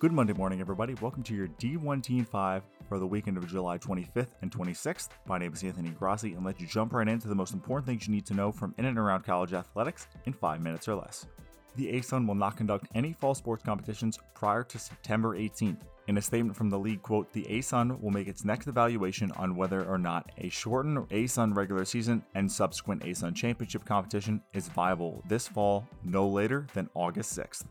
Good Monday morning, everybody. Welcome to your D1 Team 5 for the weekend of July 25th and 26th. My name is Anthony Grassi, and let you jump right into the most important things you need to know from in and around college athletics in five minutes or less. The ASUN will not conduct any fall sports competitions prior to September 18th. In a statement from the league, quote, the ASUN will make its next evaluation on whether or not a shortened ASUN regular season and subsequent ASUN championship competition is viable this fall, no later than August 6th.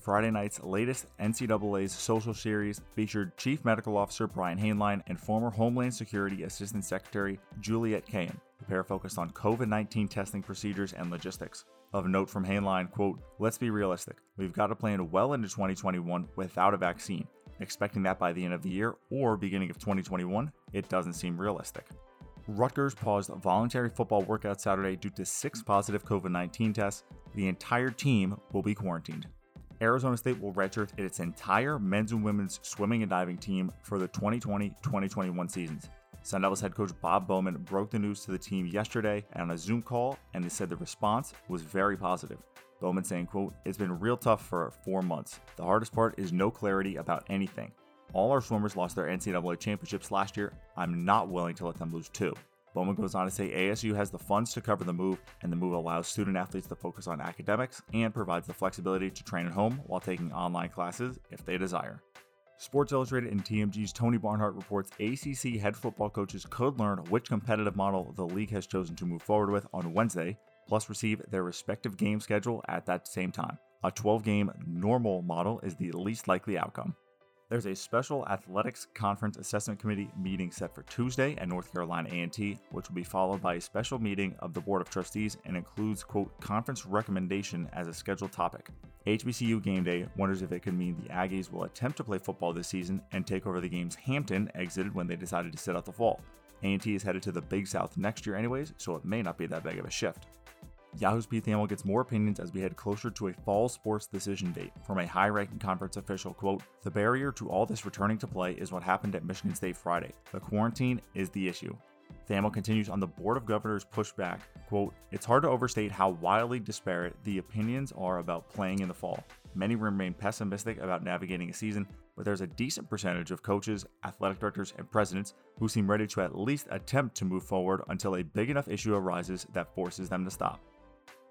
Friday night's latest NCAA's social series featured Chief Medical Officer Brian Hainline and former Homeland Security Assistant Secretary Juliette Kayyem. The pair focused on COVID 19 testing procedures and logistics. Of note from Hainline, quote, Let's be realistic. We've got to plan well into 2021 without a vaccine. Expecting that by the end of the year or beginning of 2021, it doesn't seem realistic. Rutgers paused voluntary football workout Saturday due to six positive COVID 19 tests. The entire team will be quarantined. Arizona State will redshirt its entire men's and women's swimming and diving team for the 2020 2021 seasons. Sun Devils head coach Bob Bowman broke the news to the team yesterday on a Zoom call, and they said the response was very positive. Bowman saying, quote, It's been real tough for four months. The hardest part is no clarity about anything. All our swimmers lost their NCAA championships last year. I'm not willing to let them lose too. Bowman goes on to say ASU has the funds to cover the move, and the move allows student athletes to focus on academics and provides the flexibility to train at home while taking online classes if they desire. Sports Illustrated and TMG's Tony Barnhart reports ACC head football coaches could learn which competitive model the league has chosen to move forward with on Wednesday, plus receive their respective game schedule at that same time. A 12 game normal model is the least likely outcome. There's a special athletics conference assessment committee meeting set for Tuesday at North Carolina A&T, which will be followed by a special meeting of the board of trustees and includes quote conference recommendation as a scheduled topic. HBCU Game Day wonders if it could mean the Aggies will attempt to play football this season and take over the games Hampton exited when they decided to sit out the fall. A&T is headed to the Big South next year anyways, so it may not be that big of a shift. Yahoo's Thamel gets more opinions as we head closer to a fall sports decision date. From a high ranking conference official, quote, The barrier to all this returning to play is what happened at Michigan State Friday. The quarantine is the issue. Thamel continues on the Board of Governors pushback, quote, It's hard to overstate how wildly disparate the opinions are about playing in the fall. Many remain pessimistic about navigating a season, but there's a decent percentage of coaches, athletic directors, and presidents who seem ready to at least attempt to move forward until a big enough issue arises that forces them to stop.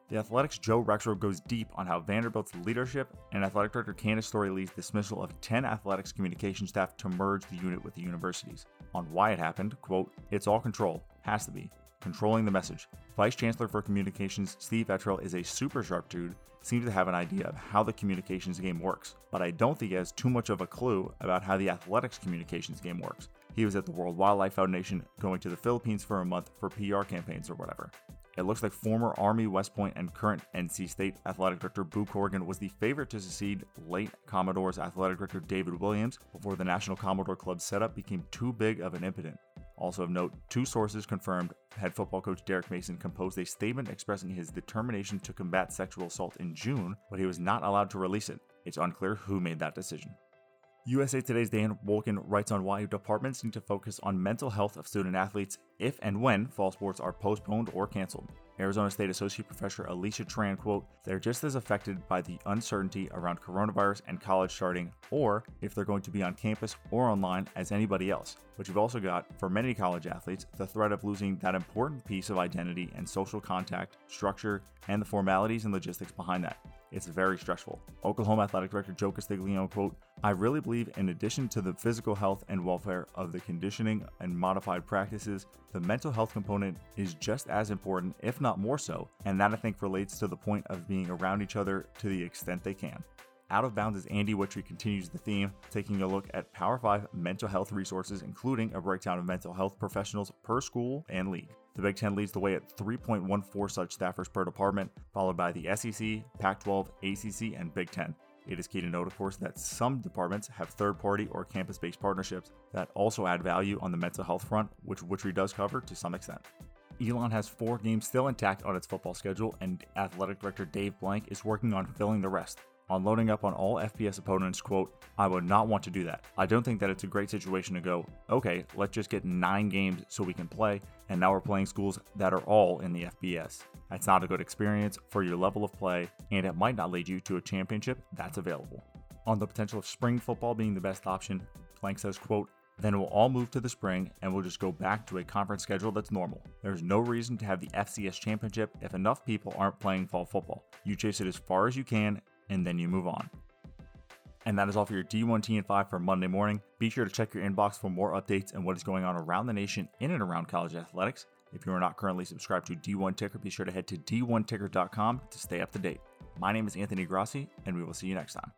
The Athletic's Joe Rexrode goes deep on how Vanderbilt's leadership and athletic director Candace Storey Lee's dismissal of 10 athletics communication staff to merge the unit with the universities. On why it happened, quote, it's all control, has to be. Controlling the message. Vice Chancellor for Communications Steve Ertel is a super sharp dude, seems to have an idea of how the communications game works, but I don't think he has too much of a clue about how the athletics communications game works. He was at the World Wildlife Foundation going to the Philippines for a month for PR campaigns or whatever. It looks like former Army West Point and current NC State athletic director Boo Corrigan was the favorite to succeed late Commodores athletic director David Williams before the National Commodore Club setup became too big of an impotent. Also of note, two sources confirmed head football coach Derek Mason composed a statement expressing his determination to combat sexual assault in June, but he was not allowed to release it. It's unclear who made that decision. USA Today's Dan Wolken writes on why departments need to focus on mental health of student athletes if and when fall sports are postponed or canceled. Arizona State Associate Professor Alicia Tran, quote, they're just as affected by the uncertainty around coronavirus and college starting, or if they're going to be on campus or online as anybody else. But you've also got, for many college athletes, the threat of losing that important piece of identity and social contact, structure, and the formalities and logistics behind that. It's very stressful. Oklahoma Athletic Director Joe Castiglione, quote, I really believe in addition to the physical health and welfare of the conditioning and modified practices, the mental health component is just as important, if not more so, and that I think relates to the point of being around each other to the extent they can. Out of Bounds' is Andy Wittry continues the theme, taking a look at Power 5 mental health resources, including a breakdown of mental health professionals per school and league. The Big Ten leads the way at 3.14 such staffers per department, followed by the SEC, Pac 12, ACC, and Big Ten. It is key to note, of course, that some departments have third party or campus based partnerships that also add value on the mental health front, which Wittry does cover to some extent. Elon has four games still intact on its football schedule, and athletic director Dave Blank is working on filling the rest on loading up on all FBS opponents, quote, I would not want to do that. I don't think that it's a great situation to go, okay, let's just get nine games so we can play, and now we're playing schools that are all in the FBS. That's not a good experience for your level of play, and it might not lead you to a championship that's available. On the potential of spring football being the best option, Blank says, quote, then we'll all move to the spring and we'll just go back to a conference schedule that's normal. There's no reason to have the FCS championship if enough people aren't playing fall football. You chase it as far as you can and then you move on. And that is all for your D1 TN5 for Monday morning. Be sure to check your inbox for more updates and what is going on around the nation in and around college athletics. If you are not currently subscribed to D1 Ticker, be sure to head to d1ticker.com to stay up to date. My name is Anthony Grassi, and we will see you next time.